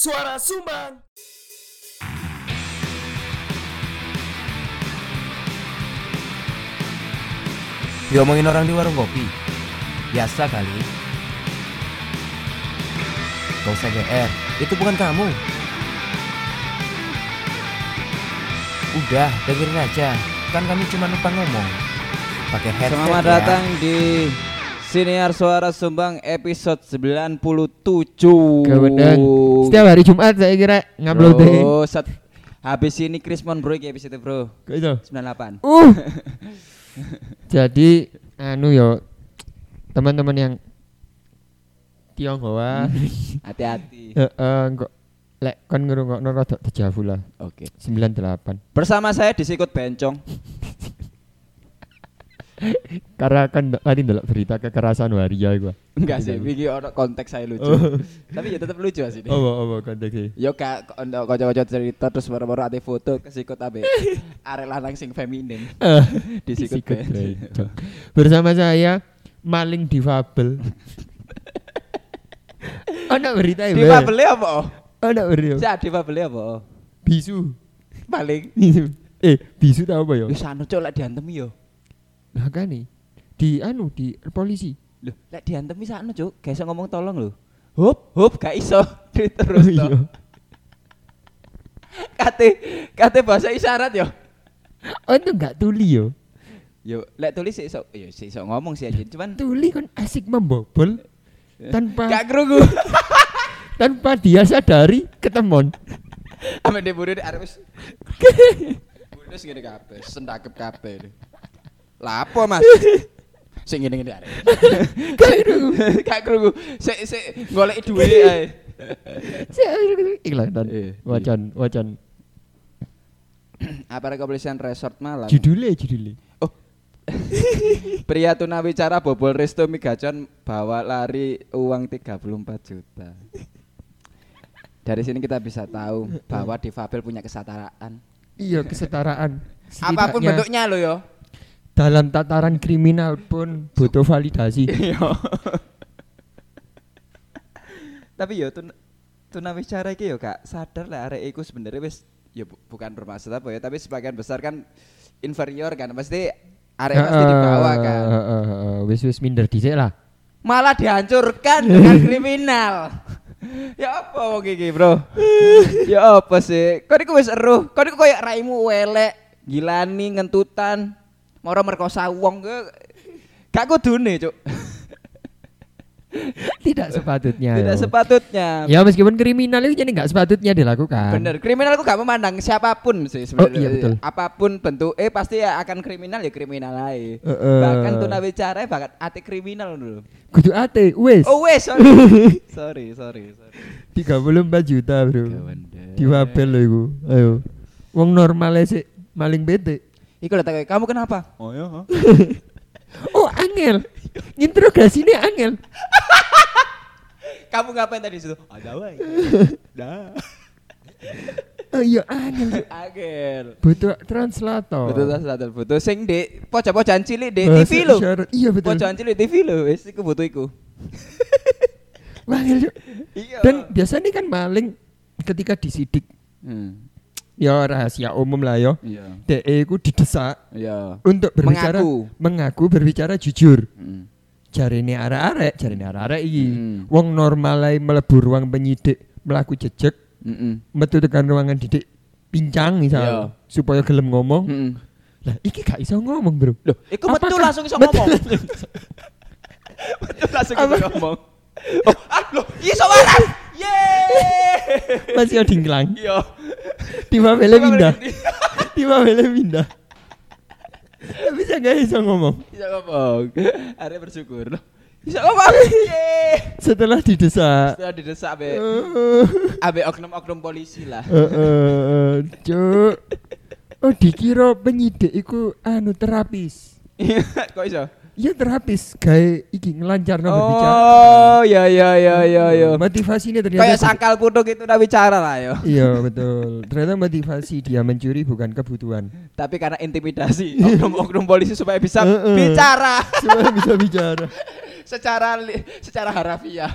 Suara Sumbang. Diomongin orang di warung kopi. Biasa kali. Gak usah GR Itu bukan kamu. Udah dengerin aja. Kan kami cuma numpang ngomong. Pakai headset Selamat ya. datang di Siniar Suara Sumbang episode 97 Kebetulan setiap hari Jumat saya kira ngupload deh. Habis ini Chris bro iki episode bro. Kok itu? 98 Uh. Jadi anu yo teman-teman yang Tionghoa. Hati-hati. Heeh kok lek kon ngrungokno rada dejavu lah. Oke. 98 Bersama saya disikut bencong karena kan ndak- tadi ndelok berita kekerasan waria gua Enggak sih, ini orang konteks saya lucu Tapi ya tetap lucu asli oh oh konteks Yo kak, untuk kocok-kocok cerita terus baru-baru ada foto kesikut abe Arek lanang sing feminin Disikut Disikut bersama saya maling difabel Anak berita ya. Difabel apa? Anak berita. Si difabel apa? Bisu. Paling Bisu. Eh, bisu tau apa ya? Wis anu cok lek diantemi yo. Lah kan nih. Di anu di polisi. Lho, lek diantemi sakno cuk, gak iso ngomong tolong lho. Hup, hup gak iso. Terus Oh, iya. to. Kate kate bahasa isyarat yo. Oh itu enggak tuli yo. Yo, lek tulis sih iso, yo sih iso ngomong sih aja, cuman Tuli kan asik membobol tanpa gak tanpa dia sadari ketemon. Ame de buru arep wis. Bunus ngene kabeh, sendakep kabeh. Lah apa, Mas? Sing ngene ngene arek. Gak krungu. Gak krungu. Sik sik golek duwe ae. Iklan dan wacan wacan Apa kepolisian resort Malang? judulnya judulnya. Oh. Pria tunawicara bobol resto migacon bawa lari uang 34 juta. Dari sini kita bisa tahu bahwa difabel punya kesetaraan. Iya kesetaraan. Apa pun bentuknya lo yo. Dalam tataran kriminal pun butuh validasi. Iya. Tapi yo tun tunawicara iki yo Kak, sadar lah arek iku sebenarnya wis ya bu- bukan bermaksud apa ya, tapi sebagian besar kan inferior kan, pasti arek pasti di bawah kan. Heeh, heeh, heeh. Wis wis minder dhisik lah. malah dihancurkan dengan kriminal. ya apa wong iki, Bro? ya apa sih? Kok iku wis eruh. Kok iku koyo raimu welek, gilani ngentutan, moro merkosa wong ke gak kudune, Cuk. Tidak sepatutnya. Tidak yo. sepatutnya. Ya meskipun kriminal itu jadi nggak sepatutnya dilakukan. Bener, kriminal aku gak memandang siapa pun sih Oh, sebenarnya. iya, betul. Apa pun bentuk eh pasti ya akan kriminal ya kriminal aja. Heeh. Bahkan tunawicara bahkan ati kriminal dulu. Kudu ate, wes. Oh wes, sorry. sorry, sorry, sorry. 34 juta, Bro. Diwabel lho iku. Ayo. Wong normal sih maling bete. Iku lah takut, kamu kenapa? Oh ya. Oh, angel. Interogasinya angel. Kamu ngapain tadi di situ? Ada wae. Dah. Oh iya angel. Agel. Butuh translator. Betul tas betul betul sing di pojok-pojokan cilik di TV lo. Iya betul. Pojokan cilik TV lo, wis iku butuh iku. Wah, angel. Iya. Dan biasanya kan maling ketika disidik hmm. Ya rahasia umum lah yo. Iya. DE ku didesak Iya. untuk berbicara Mengaku. mengaku berbicara jujur. Hmm. jarine arek-arek, jarine arek-arek iki. Hmm. Wong normal ae mlebu ruang penyidik, mlaku jejeg, Mm-mm. metu tekan ruangan didik pincang misal Iya. supaya gelem ngomong. Mm-mm. Lah iki gak iso ngomong, Bro. Loh, iku metu langsung iso ngomong. langsung- Metu langsung iso ngomong. Oh, ah, loh, iso waras. Yeay. Masih dingklang. Iya. Tiba bele pindah. Tiba bele pindah. Tapi saya gak iso ngomong. Iso ngomong. Are bersyukur. Iso ngomong. Yeay. Setelah didesak. Setelah didesak abe Eh, abe oknum-oknum polisi lah. eh, eh, Cuk. Oh dikira penyidik iku anu terapis. Kok iso? Iya terapis gawe iki ngelancarno berbicara. Oh, ya ya ya ya ya. Motivasinya ternyata Kayak sangkal kutuk itu udah bicara lah yo. Iya betul. Ternyata motivasi dia mencuri bukan kebutuhan. Tapi karena intimidasi oknum-oknum polisi supaya bisa bicara Supaya bisa bicara. secara secara harafiah.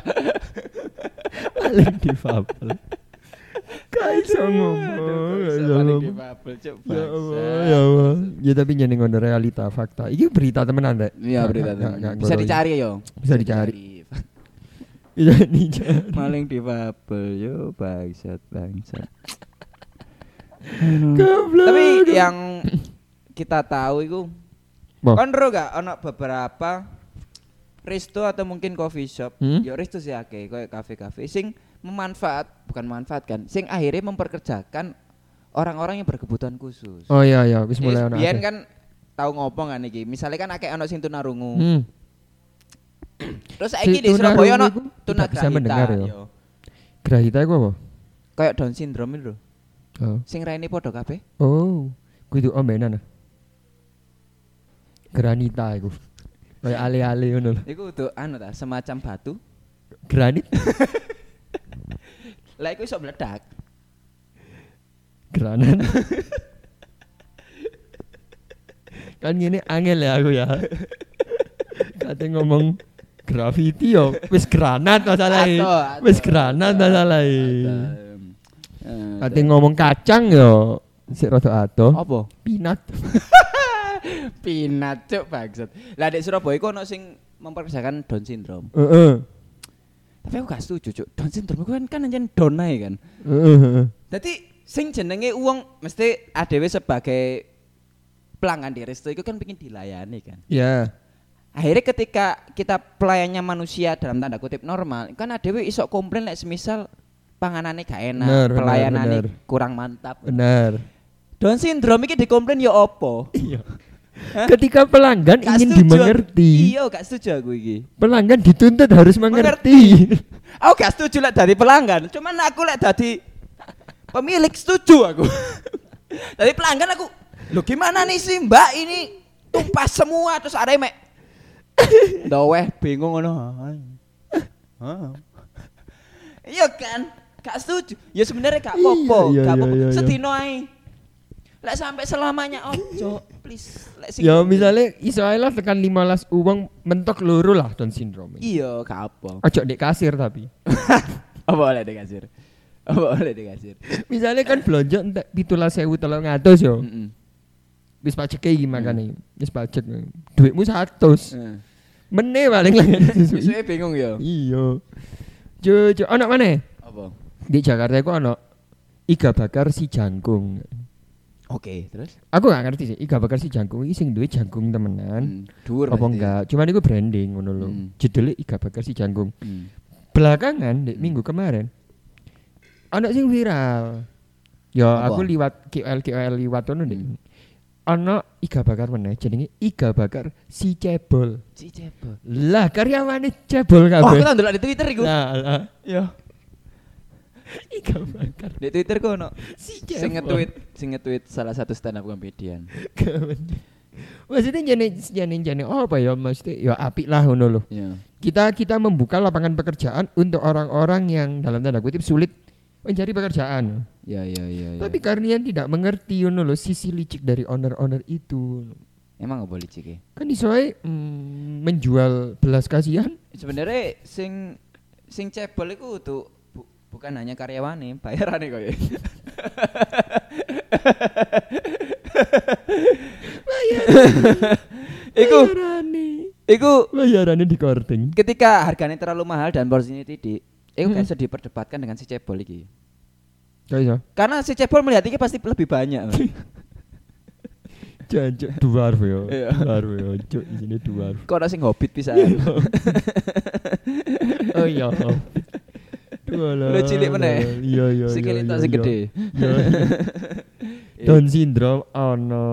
Paling difabel. Iso ngomong. Ya Allah, ya Allah. Ya tapi jeneng ngono realita fakta. Iki berita temenan, Rek. Iya berita gak Bisa dicari yo. Bisa dicari. Bisa dicari. Maling difabel yo bangsat bangsat. Tapi yang kita tahu itu Apa? kan ro gak ono beberapa resto atau mungkin coffee shop Hmm? ya resto sih akeh kayak kafe-kafe sing memanfaat bukan memanfaatkan sing akhirnya memperkerjakan orang-orang yang berkebutuhan khusus Oh iya iya, wis mulai ono. biyen kan tahu ngopong kan iki misalnya kan akeh ono sing tunarungu Hmm. terus Si saiki di Surabaya ono tunagrahita bisa mendengar ya? yo. Grahita iku apa? kayak down syndrome itu lho. Oh. sing raine padha kabeh Oh, kudu ombenan. ah. Granita iku. Kayak ale-ale ngono lho. iku tuh anu ta semacam batu Granit, lah iku iso meledak granat. kan gini angel ya aku ya. Kate ngomong graffiti yo, wis granat ato, Wis granat. Eh, Kate ngomong kacang yo, sik rada ato. apa Pinat. pinat cuk bangsat lah di Surabaya iku ono sing memperkerjakan Down syndrome Heeh. Tapi aku gak setuju cuk Down syndrome iku kan kan anjen down ae kan Heeh. Dadi sing jenenge uang mesti adewe sebagai pelanggan di resto itu kan pengen dilayani kan. Ya. Akhirnya ketika kita pelayannya manusia dalam tanda kutip normal, kan adewe iso komplain lek semisal panganannya gak enak, Bener, bener, pelayanannya bener. kurang mantap. Benar. Down syndrome iki dikomplain ya opo? Iya. Ketika pelanggan Gak ingin setuju. dimengerti, Iya, gak setuju aku iki. pelanggan dituntut harus mengerti. Aku gak setuju lek dari pelanggan, cuman aku lek dari pemilik setuju aku. dari pelanggan aku, lo gimana nih sih mbak ini tumpah semua terus ada mek. Daweh bingung ngono. Iya kan? Gak setuju. Ya sebenarnya gak apa-apa, Iya, gak apa-apa. iya, iya, iya. Sedino ae. Lek sampai selamanya ojo, please. Ya misalnya iso ae lah tekan 15 uang mentok loro lah Down syndrome. Iya, gak apa. Ojo dek kasir tapi. Apa boleh dikasir? Apa boleh dikasir? Misalnya kan belanja entek 17.300 yo. Mm-mm. Wis pajek iki makane. Wis pajek. Duitmu 100. Heeh. Mene paling susu. Suwe bingung ya. Iya. Jo jo ono mana? Apa? Di Jakarta iku ono iga bakar si jangkung. Oke, terus? Aku gak ngerti sih, iga bakar si jangkung iki sing duwe jangkung temenan. Hmm, dhuwur Apa pasti. enggak? Cuman iku branding ngono lho. Hmm. Judulnya iga bakar si jangkung. Hmm. Belakangan minggu kemarin ono sing viral. Ya Apa? aku liwat KOL KOL liwat ngono Dik. Hmm. Ono iga bakar meneh jenenge iga bakar si cebol. Si cebol. Lah karyawane cebol Oh, aku kabeh. tau ndelok di Twitter iku. Lah, lah. Iya. Iga bakar Di Twitter ku ono si sing nge-tweet, sing nge-tweet salah satu stand up comedian. Maksudnya jane jane jane oh apa ya mesti ya apik lah ngono lho. Iya. Kita kita membuka lapangan pekerjaan untuk orang-orang yang dalam tanda kutip sulit mencari pekerjaan. Iya, iya, iya. Tapi karena tidak mengerti ngono lho sisi licik dari owner-owner itu. emang gak boleh ciki. Kan iso ae, mm, menjual belas kasihan. Sebenarnya sing sing cebol iku tuh bukan hanya karyawane, bayarane kok ya. Iku iku Bayarane di korting. ketika harganya terlalu mahal dan porsinya tidak, itu Hmm. biasa diperdebatkan dengan si cebol iki. Kayak iso. Karena si cebol melihat ini pasti lebih banyak. Jancuk dwarf yo. Iya. Dwarf yo, cuk di sini dwarf. Kok ada sing hobbit bisa. Oh iya. Lu cilik meneh. Iya iya. Iya, tak iya, sing iya. gede. Iya. Down syndrome ono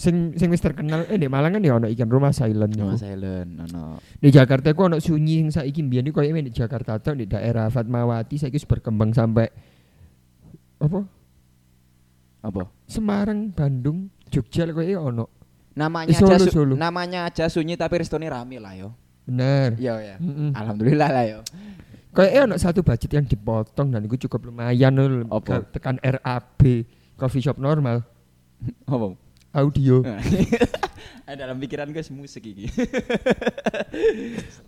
sing sing wis terkenal eh di Malang kan ya ono ikan rumah silent. Iku. silent, ono. Di Jakarta ku ono sunyi sing saiki mbiyen iku koyo di Jakarta tok di daerah Fatmawati saiki wis berkembang sampai apa? Apa? Semarang, Bandung, Jogja koyo ono. Namanya Eh, Solo, aja Solo. namanya aja sunyi tapi restone rame lah yo. Bener. Iya ya. Alhamdulillah lah yo. Kayaknya ono satu budget yang dipotong dan itu cukup lumayan. Apa? Ke- Tekan RAB coffee shop normal Apa? audio Eh, dalam pikiran gue musik iki.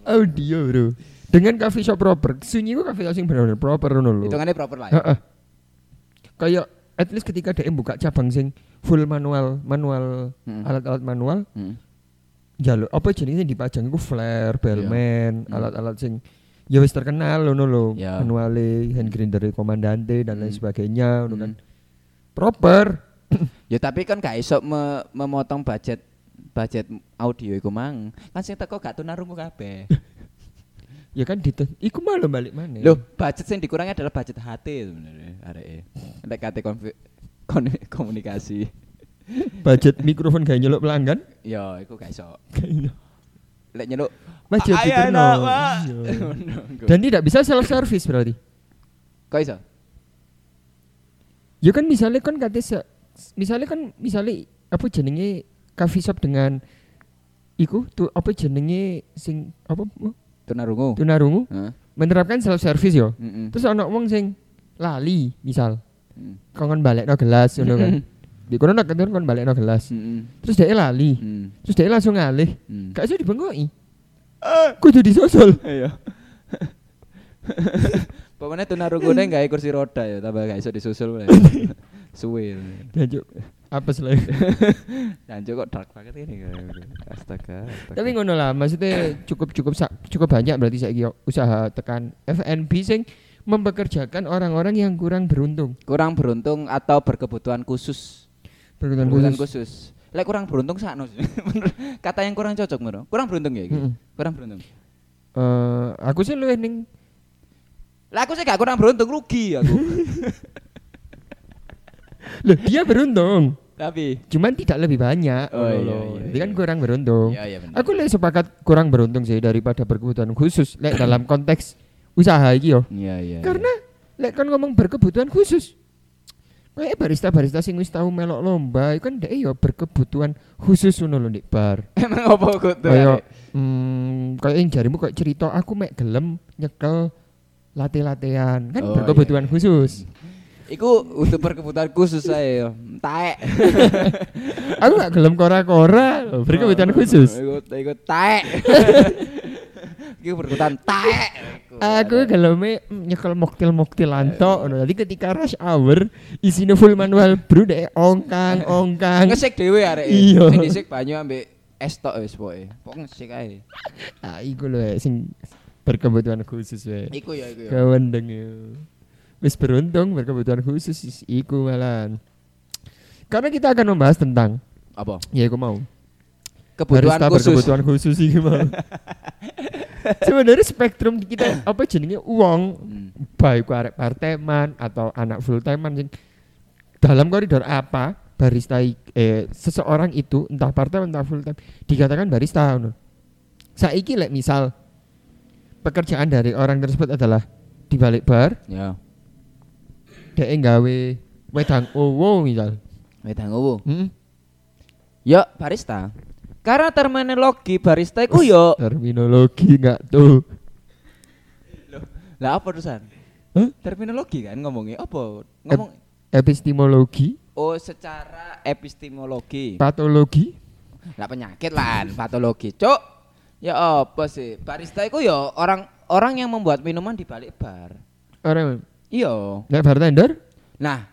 audio bro dengan coffee shop proper sunyi ku coffee shop sing bener-bener proper lho Hitungannya proper lah ya. Kayak at least ketika dia buka cabang sing full manual manual Hmm. alat-alat manual Hmm. jalur apa sing dipajang iku flare, bellman, Hmm. alat-alat sing ya wis terkenal ngono lho, Ya. manuale, hand grinder komandante dan lain Hmm. sebagainya ngono kan. Hmm. Proper. Ya tapi kan gak iso me- memotong budget budget audio iku mang. Kan sing teko gak tunarungu kabeh. Ya kan dit iku malah balik mana? Loh, budget sing dikurangi adalah budget HT sebenarnya kate konfi- kon- komunikasi. budget mikrofon gak nyeluk pelanggan. Ya, iku gak iso. Lek nyeluk Budget "Pak, ayo diterno." Pak. Iya. Dan tidak bisa self service berarti. kok iso? Ya kan misalnya kan kate misalnya kan misalnya apa jenenge coffee shop dengan iku tuh apa jenenge sing apa Tunarungu. tunarungu Heeh. menerapkan self service yo. Heeh. Terus ana wong sing lali misal Hmm. kon balekno gelas ngono kan. Di kono nak kan kon balekno gelas. Heeh. Terus dia lali. Hmm. Terus dia langsung ngalih. Hmm. Gak iso dibengoki. Kudu disusul. Iya. Pokoknya tunarungune gawe kursi roda ya, tambah gak iso disusul. Suwe. Jancuk. Apes lah. Janjo kok dark banget ini. Astaga. astaga. Tapi ngono lah, maksudnya cukup cukup sa- cukup banyak berarti saya usaha tekan FNB sing mempekerjakan orang-orang yang kurang beruntung. kurang beruntung atau berkebutuhan khusus. Berkebutuhan khusus. khusus. Lek kurang beruntung sakno kata yang kurang cocok menurut. Kurang beruntung ya iki. Mm-mm. Kurang beruntung. Eh, aku sih luwih ning Lah aku sih gak kurang beruntung rugi aku. Loh, dia beruntung. Tapi Cuman tidak lebih banyak. Oh, ngono iya, loh. iya, Dia kan iya. kurang beruntung. Iya iya benar. Aku lebih sepakat kurang beruntung sih daripada berkebutuhan khusus lek dalam konteks usaha iki yo. Iya iya. Karena lek kan ngomong berkebutuhan khusus. Kayak barista-barista sing wis tau melok lomba, iku kan dhek yo berkebutuhan khusus ngono lho ndek bar. iya. emang apa kok tuh? Kayak hmm, kayak yang jarimu kayak cerita aku mek gelem nyekel late-latean kan Oh, berkebutuhan khusus. Iku untuk berkebutuhan khusus saya. Taek. aku gak gelem kora-kora, berkebutuhan khusus. Iku iku taek. Iku berkebutuhan taek. Aku geleme mm, nyekel moktil-moktil lantok ngono. Jadi ketika rush hour isine full manual bro dek ongkang ongkang. ngesek dhewe arek. Iya. Dhisik banyu ambek es tok wis pokoke. Pok ngesek ae. Ah iku lho eh, sing berkebutuhan khusus we. Iku ya iku ya. Kawendeng yo. Wis beruntung berkebutuhan khusus is- iku malan. Karena kita akan membahas tentang Apa? ya aku mau Kebutuhan barista khusus. berkebutuhan khusus iki mau. Sebenarnya spektrum kita apa jenenge uang Hmm. baik arek parteman atau anak full timeman sing dalam koridor apa barista eh seseorang itu entah parteman entah full time dikatakan barista ngono. Saiki lek misal pekerjaan dari orang tersebut adalah di balik bar, Ya. dhek gawe wedang owo misal. Wedang owo. Hmm? Ya barista. Karena terminologi barista iku yo Terminologi enggak tuh. lah apa terusan? Hah? Terminologi kan ngomongnya apa? Ngomong Epistemologi, oh secara epistemologi. patologi, Lah penyakit lah, patologi. Cuk. Ya apa sih? Barista itu ya orang orang yang membuat minuman di balik bar. orang Iya. nek bartender? Nah,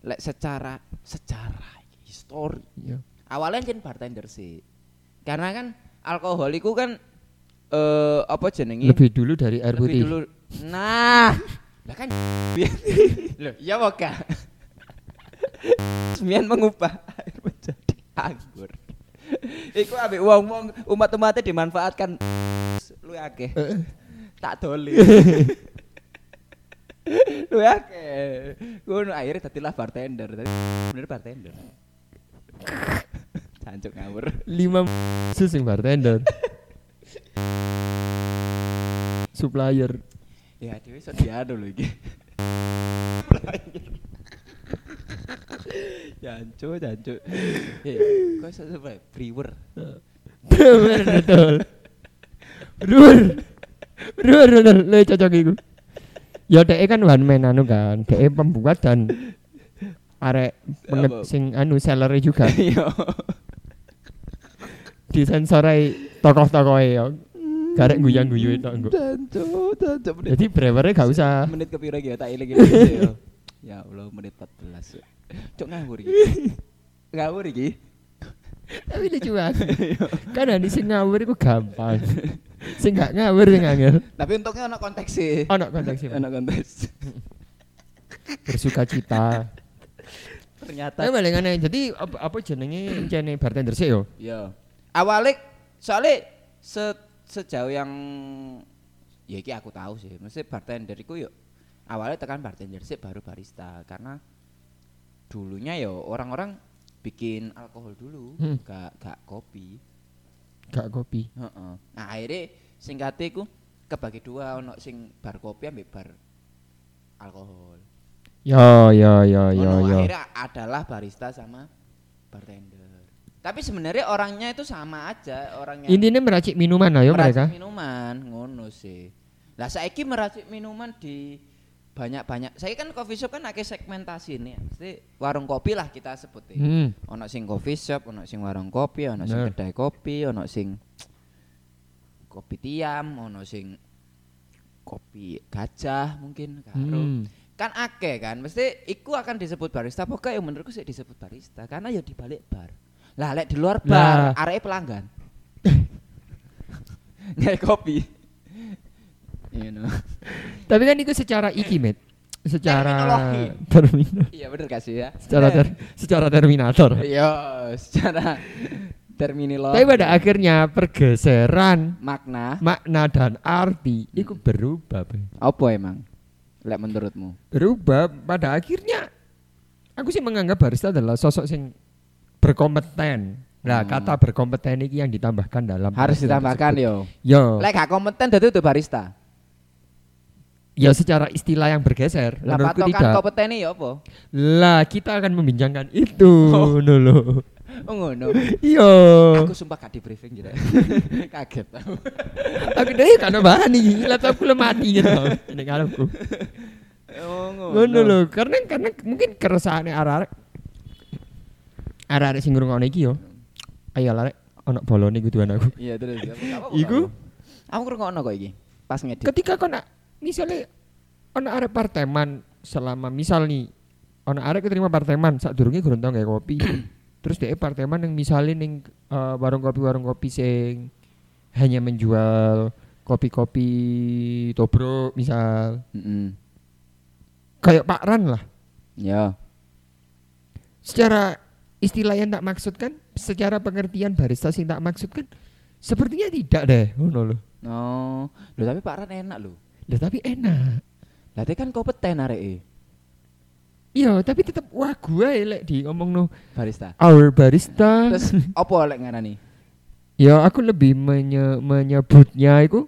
lek secara secara histori Iya. awalnya jadi bartender sih. Karena kan alkohol itu kan eh apa jenenge? Lebih dulu dari air Lebih putih. dulu. Nah, lah kan Loh, iya moga. Semian mengubah air menjadi anggur. Iku ambek wong-wong umat-umatnya dimanfaatkan lu akeh. Tak doli. lu akeh. Ngono akhirnya dadilah bartender. Dadi bener bartender. Cancuk ngawur. lima khusus yang bartender supplier Ya dhewe iso diadu lho iki. Jancu, jancu. Eh, kok iso sampai brewer? bener betul bener bener bener le cocok iku ya dek kan one man anu kan dek pembuat dan arek sing anu seller juga Iya. Disensorai tokoh-tokoh ya garek guyang-guyu itu menit. jadi brewernya gak usah Menit kepira ya tak eling iki. Ya Allah, menit menit 14. Cuk ngawur iki. ngawur iki. Tapi lucu banget. kan ada sing ngawur itu gampang. sing gak ngawur sing angel. Tapi untungnya ono konteks sih. Ono konteksnya. Ono konteks. Bersuka cita. Ternyata Tapi balik. Jadi apa, apa jenenge jenenge bartender sih yo? Iya. Awalnya soalnya se sejauh yang ya iki aku tahu sih. Mesti bartender iku yuk awalnya tekan bartender sih baru barista karena dulunya yo orang-orang bikin alkohol dulu, Hmm. gak gak kopi. Gak kopi. Heeh. Nah, akhirnya singkatnya iku kebagi dua ono sing bar kopi ambek bar alkohol. Yo yo yo yo yo. akhirnya adalah barista sama bartender. Tapi sebenarnya orangnya itu sama aja, orangnya Intinya meracik minuman ayo meracik mereka. minuman ngono sih. Lah saiki meracik minuman di banyak-banyak. Saya kan coffee shop kan akeh segmentasi nih. Mesti warung kopi lah kita sebutin. Hmm. Ono sing coffee shop, ono sing warung kopi, ono sing kedai kopi, ono sing kopi tiam, ono sing kopi gajah mungkin karo. Hmm. Kan akeh kan, mesti iku akan disebut barista. Pokoknya yang menurutku sih disebut barista karena ya di balik bar. Lah lek di luar bar, Lah. arek pelanggan. Nggak kopi. You know. Tapi kan itu secara iki, Met. Secara Terminologi. termin- Iya bener gak sih ya? secara ter- secara terminator. Iya, secara terminologi. Tapi pada akhirnya pergeseran makna makna dan arti itu berubah. Be. apa emang? Lek menurutmu? Berubah pada akhirnya aku sih menganggap barista adalah sosok yang berkompeten. Nah, Hmm. kata berkompeten ini yang ditambahkan dalam Harus ditambahkan tersebut. yo. Yo, Lek gak kompeten dadi itu barista. ya secara istilah yang bergeser. Lah Menurutku tidak. kompeten ya apa? Lah, kita akan membincangkan itu dulu. Oh ngono. Iya. Aku sumpah gak di briefing jadi. Kaget aku. Aku deh karena bahan nih, laptopku lu mati gitu. Ini karepku. Oh Ngono lho, karena karena mungkin keresahannya arek-arek arek-arek sing ngrungokno iki yo. Ayo arek ono bolone kudu aku. Iya terus. Iku? aku ngrungokno kok iki. Pas ngedit. Ketika kau nak misalnya ono arek parteman selama misal nih ono arek keterima parteman saat durungnya gurung tau nggak kopi. Terus dia parteman yang misalnya ning eh, warung kopi warung kopi sing hanya menjual kopi-kopi tobruk misal Heeh. kayak Pak Ran lah. Ya. secara istilah yang tak maksudkan, secara pengertian barista sing tak maksudkan, sepertinya tidak deh, ngono loh. No. Loh tapi Pak Ran enak lho. Lah tapi enak. Lah kan kompeten areke Iya, tapi tetap wah gue lek di ngomong no barista. our barista. Terus apa lek ngarani? ya aku lebih menye- menyebutnya itu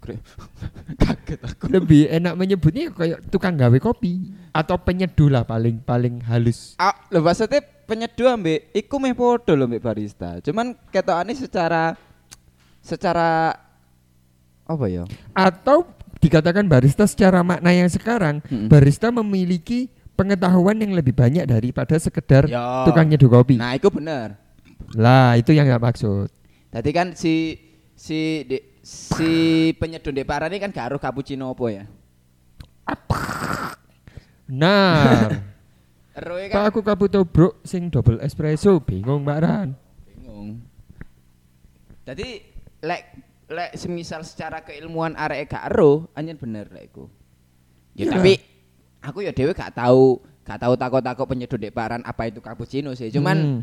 Kaget aku. lebih enak menyebutnya kayak tukang gawe kopi atau penyeduh lah paling paling halus. Ah, lho maksudnya penyeduh ambek iku meh podo lho ambek barista. Cuman ketokane secara secara apa ya? Atau dikatakan barista secara makna yang sekarang, Mm-mm. barista memiliki pengetahuan yang lebih banyak daripada sekedar Ya. tukang nyeduh kopi. Nah, itu bener. Lah, itu yang nggak maksud. Tadi kan si si di- si penyeduh di parani kan gak aruh cappuccino apa ya? Nah, Eroe Pak kan aku kaputo bro sing double espresso, bingung Mbak Ran. bingung. Jadi lek lek semisal secara keilmuan arek gak anjen bener lek iku. Ya Iya. tapi aku ya dewe gak tahu gak tahu takut-takut penyeduh di paran apa itu cappuccino sih. Cuman Hmm.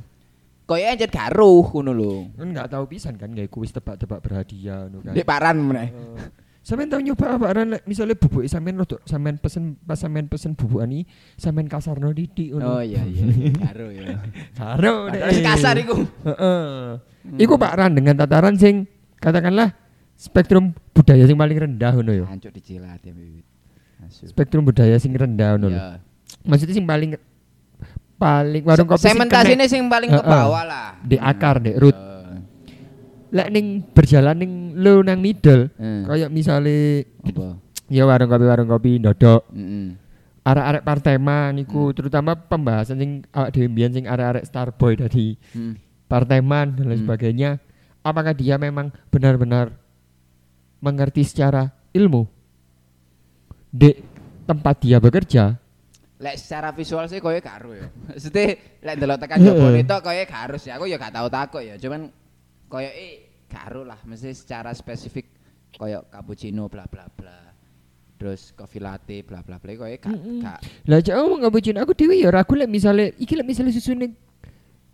Koyo anjen gak aruh ngono lho. kan nggak tahu pisan kan kayak kuis tebak-tebak berhadiah ngono kan. Di paran meneh. Eh, Sampeyan tau nyoba apa Ran lek misalnya bubuk sampean rodok sampean pesen pas sampean pesen bubukan iki sampean kasarno didik ngono. Oh iya iya, gak aruh ya. Karo kasar iku. Heeh. Iku Pak Ran dengan tataran sing katakanlah spektrum budaya sing paling rendah ngono yo. Hancur dicilat ya. Spektrum budaya sing rendah ngono lho. Ya. Maksudnya sing paling paling warung kopi sing Sementasine kena sing paling ke bawah lah. di akar di root. Lek ning berjalan ning lu nang middle kayak misale apa? ya warung kopi warung kopi ndodok Mm-mm. arek-arek parteman iku terutama pembahasan sing awak dhewe mbiyen sing arek-arek Starboy tadi Mm. parteman dan lain Hmm. sebagainya apakah dia memang benar-benar mengerti secara ilmu Dek tempat dia bekerja Lek secara visual sih koyo gak aru ya. Maksudnya lek ndelok tekan jabone tok koyo gak harus ya. Aku ya gak tau takut ya. Cuman koyo eh gak aru lah. Mesti secara spesifik koyo cappuccino bla bla bla. Terus coffee latte bla bla bla koyo gak gak lah cak ngomong bocin aku dewi ya ragu lek misale iki lek misale susu ning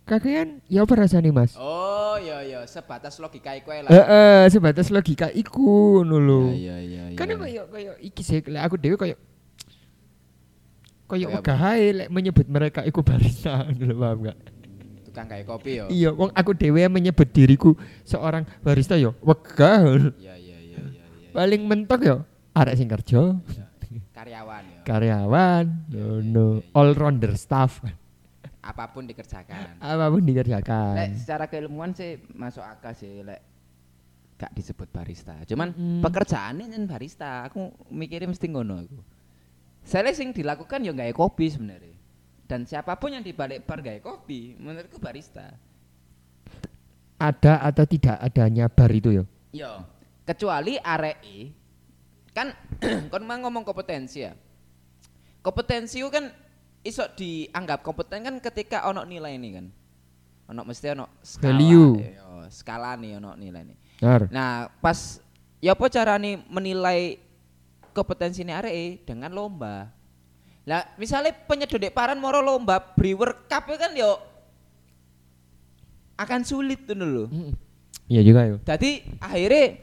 kakean ya apa rasanya mas Oh, iya iya sebatas logika iku lah. Heeh, sebatas logika iku ngono lho. Iya iya iya. Kan koyo koyo iki sih aku dhewe koyo koyo Kayak wegah ae lek menyebut mereka iku barista ngono lho paham gak? tukang kayak kopi yo. Iya, wong aku dhewe menyebut diriku seorang barista yo wegah. Iya iya iya iya iya. Paling mentok yo arek sing kerja, Karyawan yo. karyawan, ngono, all rounder staff. Apa pun dikerjakan. Apa pun Lek dikerjakan. secara keilmuan sih masuk akal sih lek gak disebut barista. Cuman Mm-mm. pekerjaannya kan barista. Aku mikirnya mesti ngono aku. Saya sing dilakukan ya nggak kopi sebenarnya. Dan siapa pun yang dibalik bar gak kopi, menurutku barista. Ada atau tidak adanya bar itu yo? Yo, kecuali arei kan kon mah ngomong kompetensi ya. Kompetensi itu kan iso dianggap kompeten kan ketika ono nilai ini kan. Ono mesti ono skala. Value. Yo, skala nih ono nilai nih. Nah, pas ya apa carane menilai kompetensi ini arek dengan lomba. Lah, misalnya penyedot paran moro lomba brewer cup itu kan yo akan sulit tuh dulu. Mm-mm. Iya juga yo. Jadi akhirnya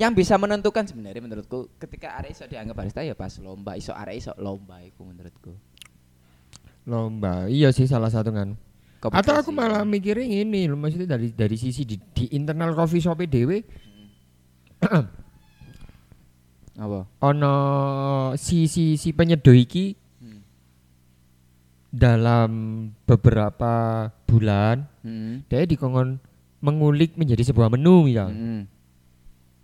yang bisa menentukan sebenarnya menurutku ketika arek iso dianggap barista ya pas lomba, iso arek iso lomba iku menurutku. Lomba. Iya sih salah satu kan. Atau Kompetensi. aku malah mikirin ini loh maksudnya dari dari sisi di, di internal coffee shop dewe apa? ono si si si penyeduh iki Hmm. dalam beberapa bulan Hmm. dia dikongkon mengulik menjadi sebuah menu ya. Hmm.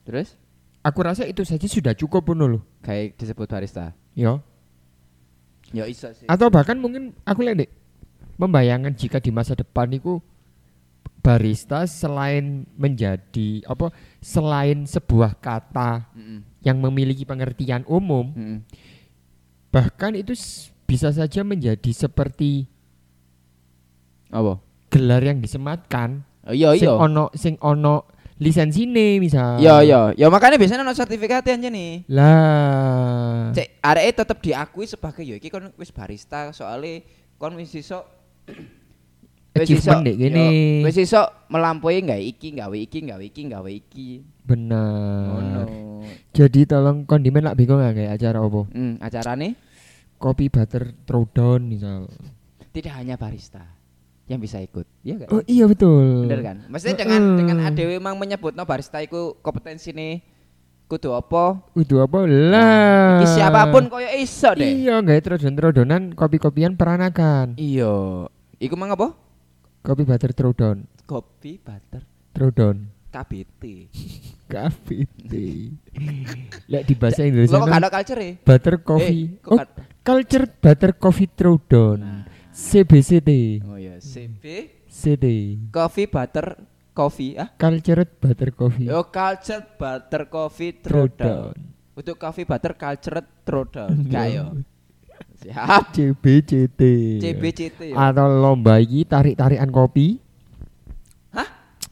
Terus Aku rasa itu saja sudah cukup pun loh. kayak disebut barista. Ya. Ya iso sih. Atau bahkan mungkin aku lihat deh membayangkan jika di masa depan itu barista selain menjadi apa selain sebuah kata Mm-mm. yang memiliki pengertian umum Mm-mm. bahkan itu bisa saja menjadi seperti Apa? gelar yang disematkan Oh, iya sing iya. ono sing ono lisensine misal Iya iya. Ya makanya biasanya ono sertifikat aja nih. lah Cek arek tetep diakui sebagai ya iki kon wis barista soalnya kon wis iso Achievement dek gini. wis iso melampaui gawe iki gawe iki gawe iki gawe iki. benar Ngono. jadi tolong kondimen lah bingung nggak kayak acara apa Hmm, acarane kopi butter throwdown misal tidak hanya barista yang bisa ikut. Iya kan? oh iya betul Bener kan? Maksudnya dengan Heeh. dengan adewe memang menyebut no barista iku kompetensi nih kudu apa? Udah apa lah Iki siapa pun koyo iso deh. iya nggak throwdown throwdownan kopi kopian peranakan Iya. Iku mang apa? Kopi butter throwdown Kopi butter throwdown KBT. KBT Lek di bahasa Indonesia Lo kok kan culture ya? butter coffee Eh, oh, culture butter coffee throwdown Nah. CBCT Oh ya, CB CD Coffee Butter Coffee ah. culture butter coffee Yo culture butter coffee throwdown. Untuk coffee butter culture throwdown. Gak yo. Siap. CBCT CBCT yo. atau lomba iki tarik-tarikan kopi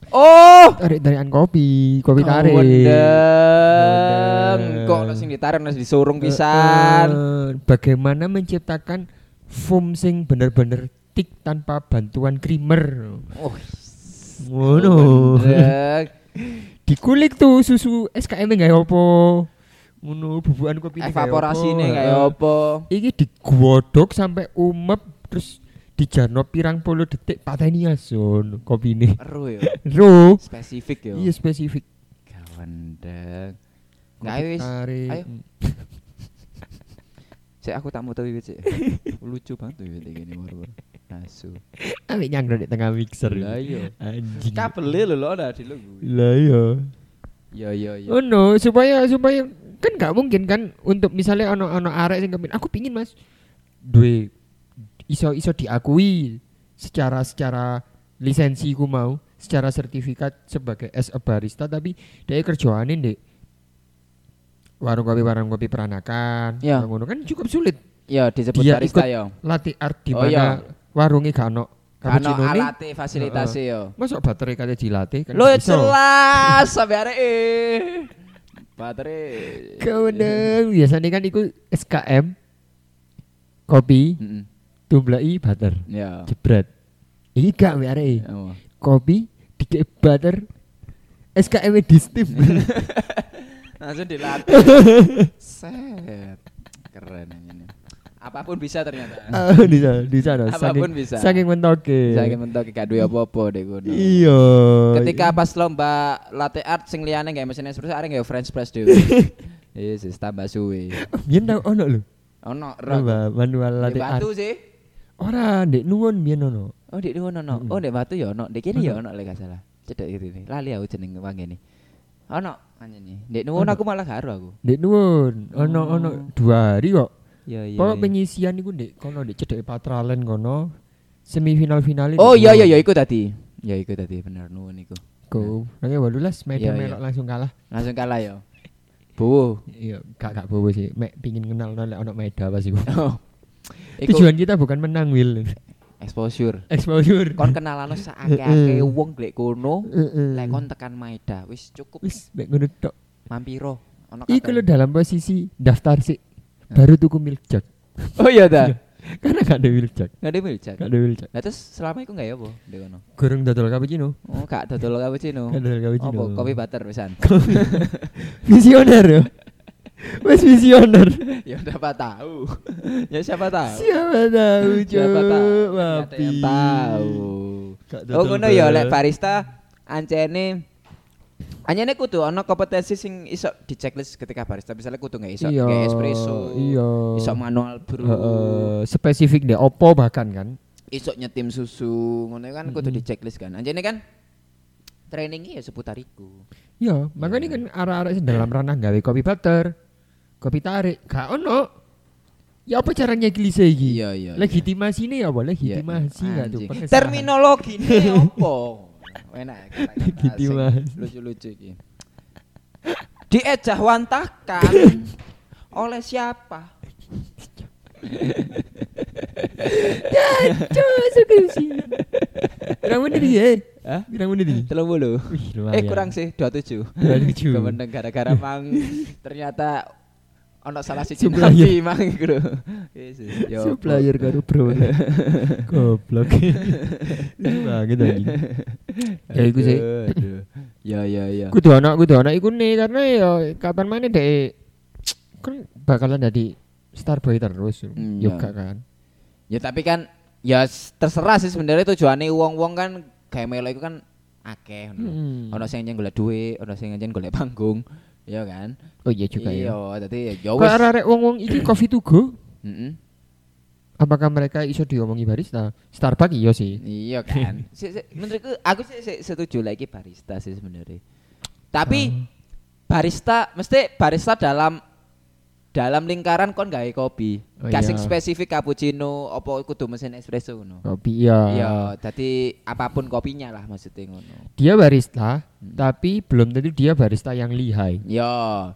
Oh. tarik-tarikan kopi kopi tarik Wendeng. Kok ono sing ditarik ono sing disurung pisan. Eh, bagaimana menciptakan foam sing bener-bener tik tanpa bantuan creamer Oh. ngono Wendeng. dikulik tuh susu SKM nggak opo ngono bubukan kopi Evaporasine kayak apa? iki digodok sampai umep terus dijarno pirang puluh detik pateni asun kopi ini Ero yo. ro Spesifik yo. iya spesifik Gawendeng. Nggak wis. Ayo. Cek aku tak mau tahu wiwit cek. Lucu banget tuh wiwit gini baru. Nasu. Ambil nyangkut di tengah mixer Lah iya. anjing Kabel lo ada di lo. lah iya Yo yo yo. Oh no, supaya supaya kan nggak mungkin kan untuk misalnya ono ono arek sing kepin aku pingin mas duwe iso iso diakui secara secara lisensi ku mau secara sertifikat sebagai as a barista tapi dia kerjaane ndek warung kopi warung kopi peranakan Iya. ngono kan cukup sulit Ya disebut Dia barista ikut ya. latih art di Oh, mana iya. warungnya gak ono Kano cappuccino ini alate fasilitasnya yo. masuk baterai kate dilatih kan Lo jelas sampai hari Baterai. Kewenang biasanya kan iku SKM kopi Heeh. tumblai butter Ya. jebret iki gak mbek areke Oh. kopi dikek butter SKM -nya di steam Langsung dilatih. Set. Keren. Apa pun bisa ternyata. Ah, sana di sana Apa pun saking- bisa. saking mentoke Saya mentok gak duwe apa-apa deh kono. iya Ketika pas lomba latte art sing liyane gak mesin espresso arek gak French press dhewe. Yesus tambah suwe. biyen tau ono lho Ono Apa, manual latte art batu sih. ora ndek nuwun biyen ono Oh, di ono ono. Oh, di batu ya ono. Di kene ya ono lek gak salah. Cedek gitu nih. Lali aku jeneng ini. Ono anjene. Ndek nuwun aku malah gak ero aku. ndek nuwun ono Oh. ono dua hari kok Iya iya. pokok penyisian iku ndek kono ndek cedek patralen kono semifinal final Oh iya iya iya iku tadi. Ya iku tadi bener nuwun iku. Go. Nanging 18 Iya, medan melok iya. langsung kalah. Langsung kalah ya. Bu. Iya, gak gak bobo sih. Mek pingin kenal nolak ono meda pas iku. Oh. Iku Tujuan kita bukan menang, Will. exposure. Exposure. Kon kenalano sakake-ake Heeh. wong lek kono. Lek kon tekan Maeda wis cukup wis mek ngono tok. mampiro. Iku kabeh. dalam posisi daftar sih. Baru tuku milk jug. Oh iya ta. Karena gak ada milk jug. Enggak ada miljak. Gak ada milk jug. Lah terus selama iku enggak ya apa di kono? Goreng dodol cappuccino. Oh, gak dodol cappuccino. Gak dodol cappuccino. Apa kopi butter pisan. Visioner ya. Wes visioner. ya siapa tahu. ya siapa tahu. Siapa tahu, Siapa tahu. Yang tahu. Gak Oh ngono ya lek barista ancene Anyane kudu ana kompetensi sing iso di checklist ketika barista misalnya kudu nggak iso Iya, nggak espresso, Iya. iso manual brew, Heeh, spesifik deh opo bahkan kan. iso nyetim susu, ngono kan kudu di Mm-mm. checklist kan. Anjene kan trainingnya ya seputar iku. Iya, makanya Iya. kan arah-arah sing dalam ranah gawe kopi butter, kopi tarik, gak ono. Ya apa caranya klise iki? Iya iya. Legitimasi ini ya apa? Iya, Legitimasi nggak tuh? anjing. pengesahan. Terminologi ini opo? Enak Legitimasi. sing Lucu-lucu iki. Diejah wantakan oleh siapa? Cuk, skripsi. Kurang iki, eh. Hah? Kurang iki. Telung puluh. Wih, Eh lumayan. kurang sih 27. Lucu. Kemeneng gara-gara mang ternyata ono salah siji Supplier. nabi mang iku lho. Yesus. ya apa. Supplier karo bro. Goblok. Banget anjing. Ya iku sih. Ya ya ya. Kudu ana kudu ana iku nih karena ya kapan mana dek kan bakalan jadi Starboy terus. Hmm, Yoga ya. kan. Ya tapi kan ya terserah sih sebenarnya tujuannya wong-wong kan kayak melo itu kan akeh ngono. Hmm. Ono sing nyen golek duit, ono sing nyen golek panggung, ya kan? Oh iya juga ya. Iya, dadi ya Kok wis. arek wong-wong iki coffee to go? Heeh. Apakah mereka iso diomongi barista? Starbucks iya sih. Iya kan. Si, si, menurutku aku sih si, setuju lagi barista sih sebenarnya. Tapi barista mesti barista dalam dalam lingkaran kon gawe kopi. Oh, Kasing iya. spesifik cappuccino apa kudu mesin espresso ngono. Kopi iya. Iya, jadi apa pun kopinya lah maksudnya ngono. Dia barista, Hmm. tapi belum tentu dia barista yang lihai. Ya.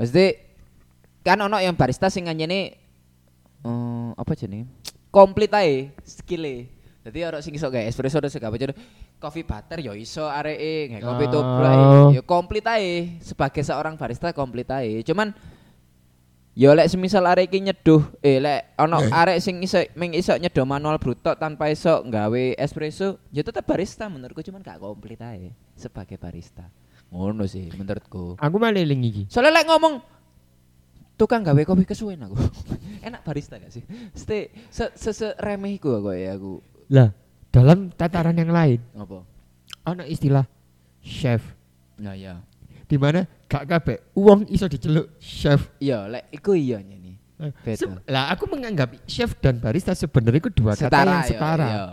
Mesti kan ono yang barista sing nganyene eh apa jenenge? Komplit ae skill Jadi orang sing iso gawe espresso terus gawe cappuccino, coffee butter ya iso areke, kopi Oh. tubruk ya komplit ae. Sebagai seorang barista komplit ae. Cuman Ya lek semisal arek iki nyeduh, eh lek ono arek sing iso meng iso nyeduh manual brutok tanpa iso nggawe espresso, ya tetep barista menurutku cuman gak komplit ae sebagai barista. Ngono sih menurutku. Aku malah eling iki. Soalnya lek ngomong tukang gawe kopi kesuwen aku. Enak barista gak sih? Ste se, se, se remeh iku aku ya aku. Lah, dalam tataran yang lain, Apa? ada istilah chef Nah ya. Di mana gak kabeh uang iso diceluk chef. Iya, lek iku iya nyeni. Eh, Lah aku menganggap chef dan barista sebenarnya itu dua kata yang ya, setara. iya.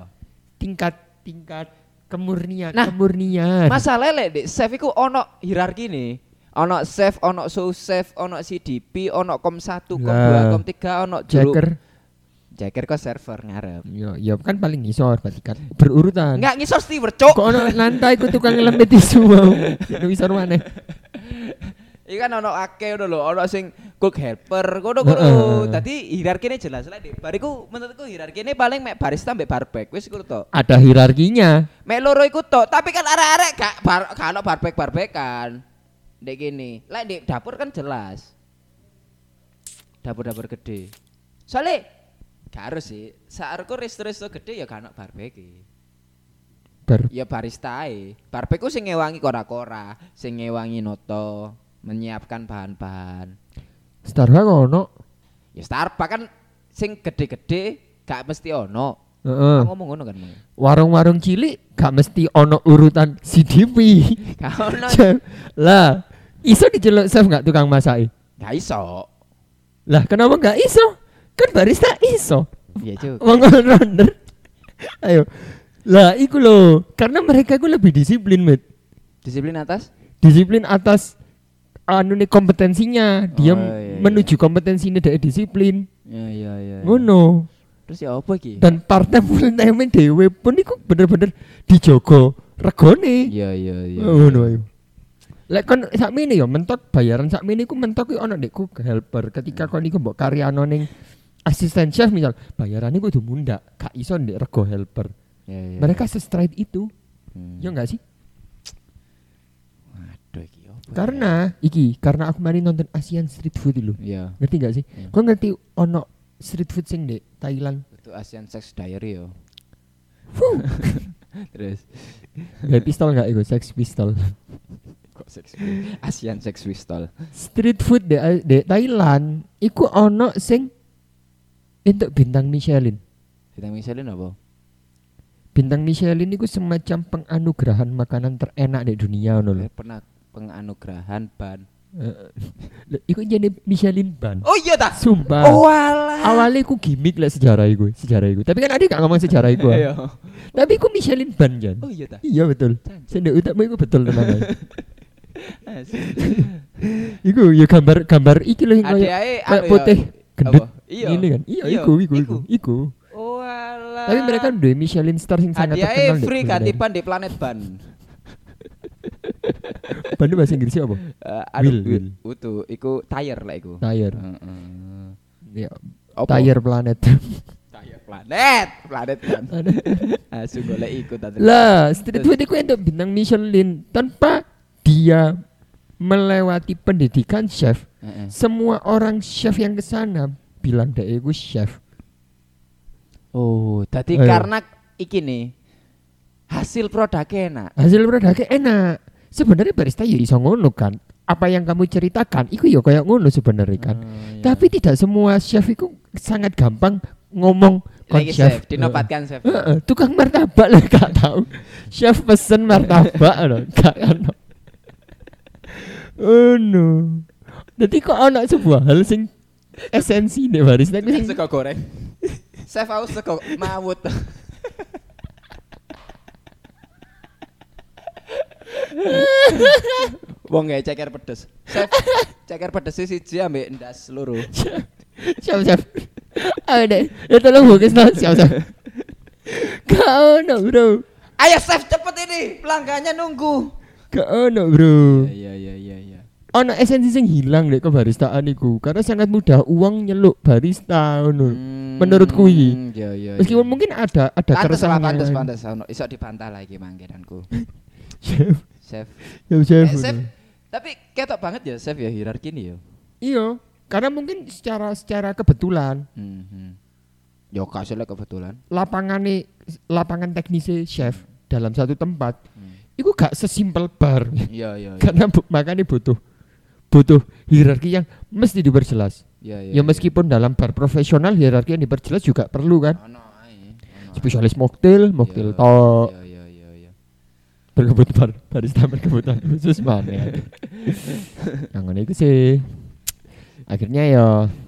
Tingkat tingkat kemurnian, Nah, kemurnian. Masalah lek Dik, chef iku ono hierarki nih. Ono chef, ono sous chef, ono CDP, ono kom 1, kom 2, Lah. kom 3, ono juru. Jacker. Jacker kok server ngarep. Ya, ya kan paling ngisor berarti kan berurutan. Enggak ngisor steward, cok. Kok ono lantai ku tukang lempet tisu mau. Ya ngisor mana? Iki kan ono akeh ngono lho, ono sing cook helper, ngono. Heeh. Dadi hierarkine jelas lah, Dik. Bariku menurutku hierarkine paling mek barista mbek barbek, wis iku tok. Ada hierarkinya. Mek loro iku tok, tapi kan arek-arek gak bar, gak ono barbek-barbekan. Ndek gini. Lah di dapur kan jelas. Dapur-dapur gede. Soalnya gak harus sih. Saarku resto-resto gede ya ono barbeki. Bar Ya barista ae. Barbek ku sing ngewangi kora-kora, sing ngewangi noto, menyiapkan bahan-bahan. Starbucks ono. Ya Starbucks kan sing gede-gede gak mesti ono. Heeh. Aku ngomong ngono kan. Warung-warung cilik gak mesti ono urutan CDP. Gak ono. Lah, iso diceluk chef gak tukang masak? Gak iso. Lah, kenapa gak iso? Kan barista iso. Iya juga. Wong runner. Ayo. Lah, iku lho, karena mereka iku lebih disiplin, Mit. Disiplin atas? Disiplin atas anu nih kompetensinya, dia Oh, iya, iya. menuju kompetensinya dari disiplin. Iya iya iya. Ngono. Terus ya apa iki? Dan partai full time dhewe pun iku bener-bener dijogo regone. Iya iya iya. Ngono ayo. Lek kon sakmene ya mentok bayaran sakmene iku mentok iku ono ndek cook helper. Ketika kon iku mbok karyano ning asisten chef misal, bayarannya kudu mundak, gak iso ndek rego helper. Iya iya. Mereka se-straight itu. Hmm. Ya enggak sih? Aduh iki ya? Karena iki, karena aku mari nonton Asian street food dulu. Iya. Ngerti gak sih? Hmm. Kau ngerti ono street food sing di Thailand? Itu Asian Sex Diary yo. Terus Gak pistol gak itu? Sex pistol. kok sex Asian Sex Pistol. Street food di, di Thailand, iku ono sing untuk bintang Michelin. Kita misalin apa? Bintang Michelin itu semacam penganugerahan makanan terenak di dunia ngono lho. Pernah penganugerahan ban. Eh, lho, Iku jadi Michelin ban. Oh iya ta? Sumpah. Oh alah. Awalnya ku gimmick lah sejarah iku, sejarah iku. Tapi kan adik gak ngomong sejarah iku. ah. Iya. Tapi ku Michelin ban jan. Oh iya ta? Iya betul. Sendok utakmu iku betul tenan. iku ya gambar gambar iki lho yang kayak anu putih ya. gendut. Iya. Ini kan. Iya, Iya, iku iku iku. iku. Iku. Oh alah. Tapi mereka duwe Michelin star sing sangat Ade ae terkenal. di free ban di planet ban. Ban itu bahasa Inggrisnya apa? Eh, Wheel, aduh, wheel. Utu, iku tire lah iku. Tire. Heeh. Ya, Apa? tire planet. Tire planet, planet ban. Asu golek iku tadi. lah, street food itu untuk bintang Michelin tanpa dia melewati pendidikan chef. Heeh. Semua orang chef yang ke sana bilang dia itu chef. Oh, tadi Ayo. karena iki nih hasil produknya enak. Hasil produknya enak. Sebenarnya barista ya iso ngono kan. Apa yang kamu ceritakan itu ya kayak ngono sebenarnya kan. Iya. Tapi tidak semua chef itu sangat gampang ngomong kon lagi chef. chef, dinobatkan chef. Heeh, tukang martabak lah gak tahu. Chef pesen martabak loh, gak ono. Oh no. Jadi kok ono sebuah hal sing esensi deh barista itu sing Sego goreng. Chef aku sego mawut. Wong gak ceker pedes. Chef, ceker pedes sih siji ambek ndas loro. chef chef. Ayo deh, ya tolong fokus no chef chef. Gak ono bro, Ayo chef cepet ini, pelanggannya nunggu. gak ono bro. Iya iya iya. Ono esensi sing hilang deh kebaristaan iku karena sangat mudah uang nyeluk barista ngono. Menurutku iki. Iya iya. Meskipun mungkin ada ada pantes lah keresahan pantes ono iso dibantah lagi mangkiranku. Chef, Chef. ya chef. Eh, chef. Tapi ketok banget ya chef ya hierarki ini ya. Iya, karena mungkin secara secara kebetulan Hmm. hmm. Yo kasusnya kebetulan. lapangan lapangan teknisnya chef dalam satu tempat Hmm. itu gak sesimpel bar Iya iya. iya. karena bu, makanya butuh butuh hierarki yang mesti diperjelas. Iya iya. ya meskipun dalam bar profesional hierarki yang diperjelas juga perlu kan. Ono ae. ono Spesialis mocktail, mocktail Iya, tok. Iya iya iya iya. Berkebut bar, barista berkebutuhan khusus mana. Yang ini itu sih. Akhirnya ya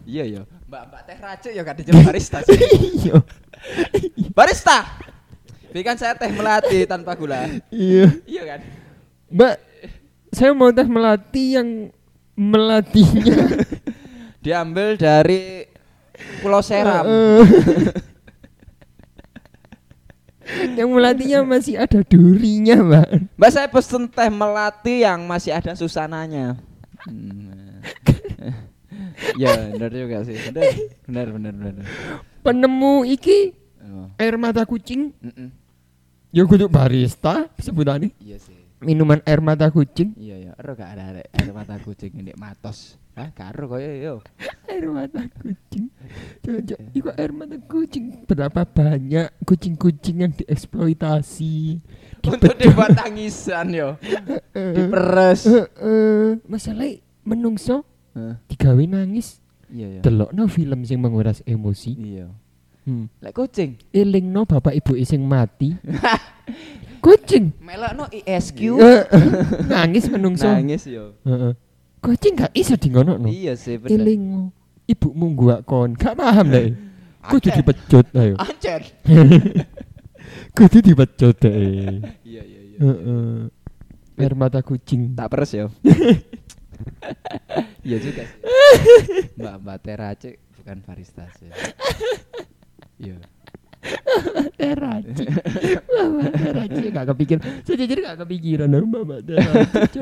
Iya iya. Mbak-mbak teh racik ya gak dijeluk barista sih. iya. barista. Bikin saya teh melati tanpa gula. Iya. Iya kan? Mbak, saya mau teh melati yang melatihnya. Diambil dari Pulau Seram. Yang melatihnya masih ada durinya, Mbak. Mbak saya pesen teh melati yang masih ada susananya. Hmm. ya benar juga sih. Benar, benar, benar, benar. Penemu iki Oh. air mata kucing Mm-mm. ya kudu barista sebutannya Iya sih. Minuman air mata kucing? Iya ya, ero gak ada air mata kucing ndek matos. Hah, karo koyo yo. air mata kucing. Cocok, iku air mata kucing. Berapa banyak kucing-kucing yang dieksploitasi? Untuk dibuat tangisan yo. Diperes. Heeh, masalah menungso? Hah, digawe nangis? Iya ya. delokno film sing menguras emosi? Iya. hmm. Lek kucing, elingno bapak ibu sing mati kucing melokno ISQ. Eh, nangis menungso Nangis yo. Heeh. kucing gak iso dingono Iya sih bener. eling ibumu gua kon gak paham deh kudu Ancer. dipecut ayo Ancer. kudu dipecut deh Iya iya iya. Heeh. air mata kucing Tak peres yo. Iya juga sih. Mbak Mbak Terace bukan barista sih. Iya. Teraci mama teraci gak kepikir sejujurnya gak kepikiran aku mama teraci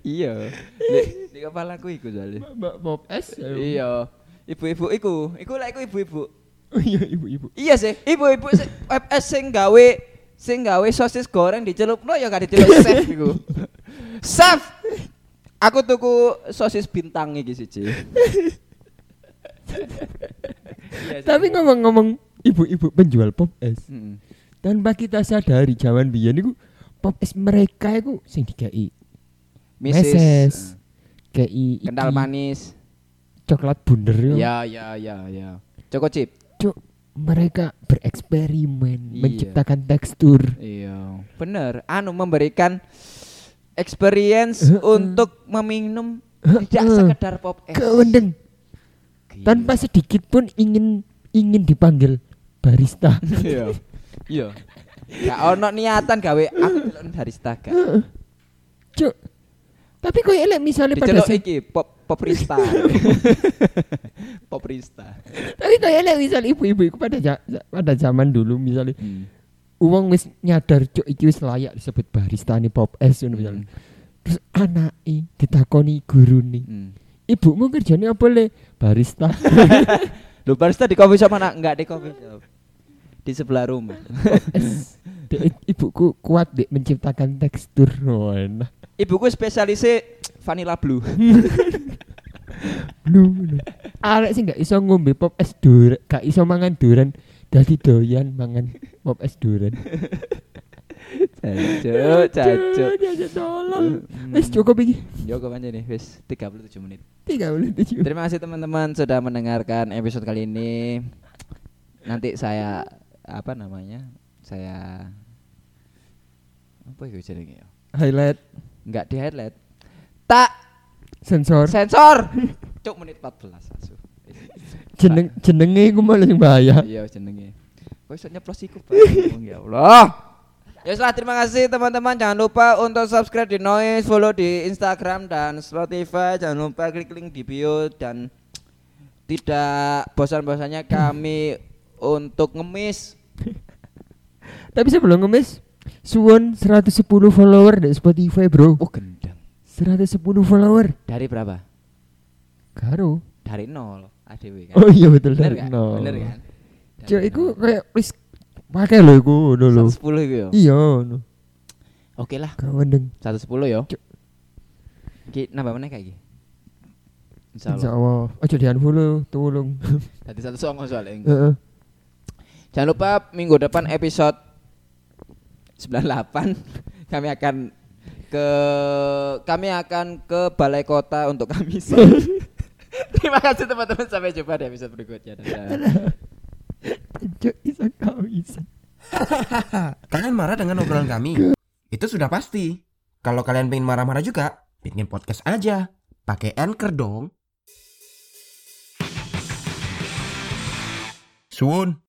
Iya. Di, di kepalaku iku soalnya. mama pop es ayo. Iya. Ibu-ibu iku, iku lek iku ibu-ibu. oh iya ibu-ibu Iya sih, ibu-ibu FS sing gawe sing gawe sosis goreng dicelupno ya gak dicelup chef iku. Chef. Aku tuku sosis bintang iki siji. Iya tapi ngomong-ngomong ibu-ibu penjual pop es Mm-mm. tanpa kita sadari zaman biyen niku pop es mereka iku sing dikai. Meses. kei eh, kental manis. coklat bunder yo Ya ya ya ya. Choco chip. Cuk, mereka bereksperimen Iya. menciptakan tekstur Iya, bener. Anu memberikan experience Heeh. untuk meminum Heeh. tidak sekedar pop es. kewendeng. Tanpa sedikit pun ingin ingin dipanggil barista Iya. Iya. Gak ono niatan gawe aku barista gak. Cuk. Tapi kok elek misalnya pada Diceluk sa- iki pop poprista. poprista. tapi kok elek misal ibu-ibu iku pada ja- pada zaman dulu misalnya Hmm. uang wis nyadar cuk iki wis layak disebut barista nih pop es misalnya. Terus anake ditakoni guru nih. Hmm. Ibumu kerjanya apa le? Barista. Lu barista di coffee shop mana? Enggak di coffee shop. Di sebelah rumah. ibuku kuat dek menciptakan tekstur. Oh, enak. Ibuku spesialisnya vanilla blue. Blue. ngono. Arek sih gak iso ngombe pop es duren, gak iso mangan duren. Dadi doyan mangan pop es duren. Caco, caco. Jajan tolong. Wis cukup iki. Yo aja nih, wis 37 menit. 3 menit aja. Terima kasih teman-teman sudah mendengarkan episode kali ini. Nanti saya apa namanya? Saya apa itu jenenge ya? Highlight Enggak di highlight. Tak sensor. sensor. Cuk menit 14 asu. Jeneng jenenge iku malah sing bahaya. Iya jenenge. Kok iso nyeplos iku ya Allah. Ya sudah terima kasih teman-teman jangan lupa untuk subscribe di Noise, follow di Instagram dan Spotify, jangan lupa klik link di bio dan tidak bosan-bosannya kami untuk ngemis. Tapi sebelum ngemis, suwon 110 follower di Spotify, Bro. Oh gendang. 110 follower. Dari berapa? Karo. Dari nol ADW kan. Oh iya betul Bener dari kan? nol. Bener kan? Cuk, iku nol. kayak wis pakai lho iku ngono lho. 110 itu ya. Iya, no. Oke lah, Kawendeng. 110 ya. Ki nambah mana kayak gini? Insya Insya. Ojo di unfollow, tolong. Tadi satu songo soalnya. Heeh. Jangan lupa minggu depan episode 98 kami akan ke kami akan ke balai kota untuk kami Terima kasih teman-teman sampai jumpa di episode berikutnya. Dadah. Cuk, isa kau isa. Kalian marah dengan obrolan kami? Itu sudah pasti. Kalau kalian pengen marah-marah juga, bikin podcast aja. Pakai Anchor dong. Suun.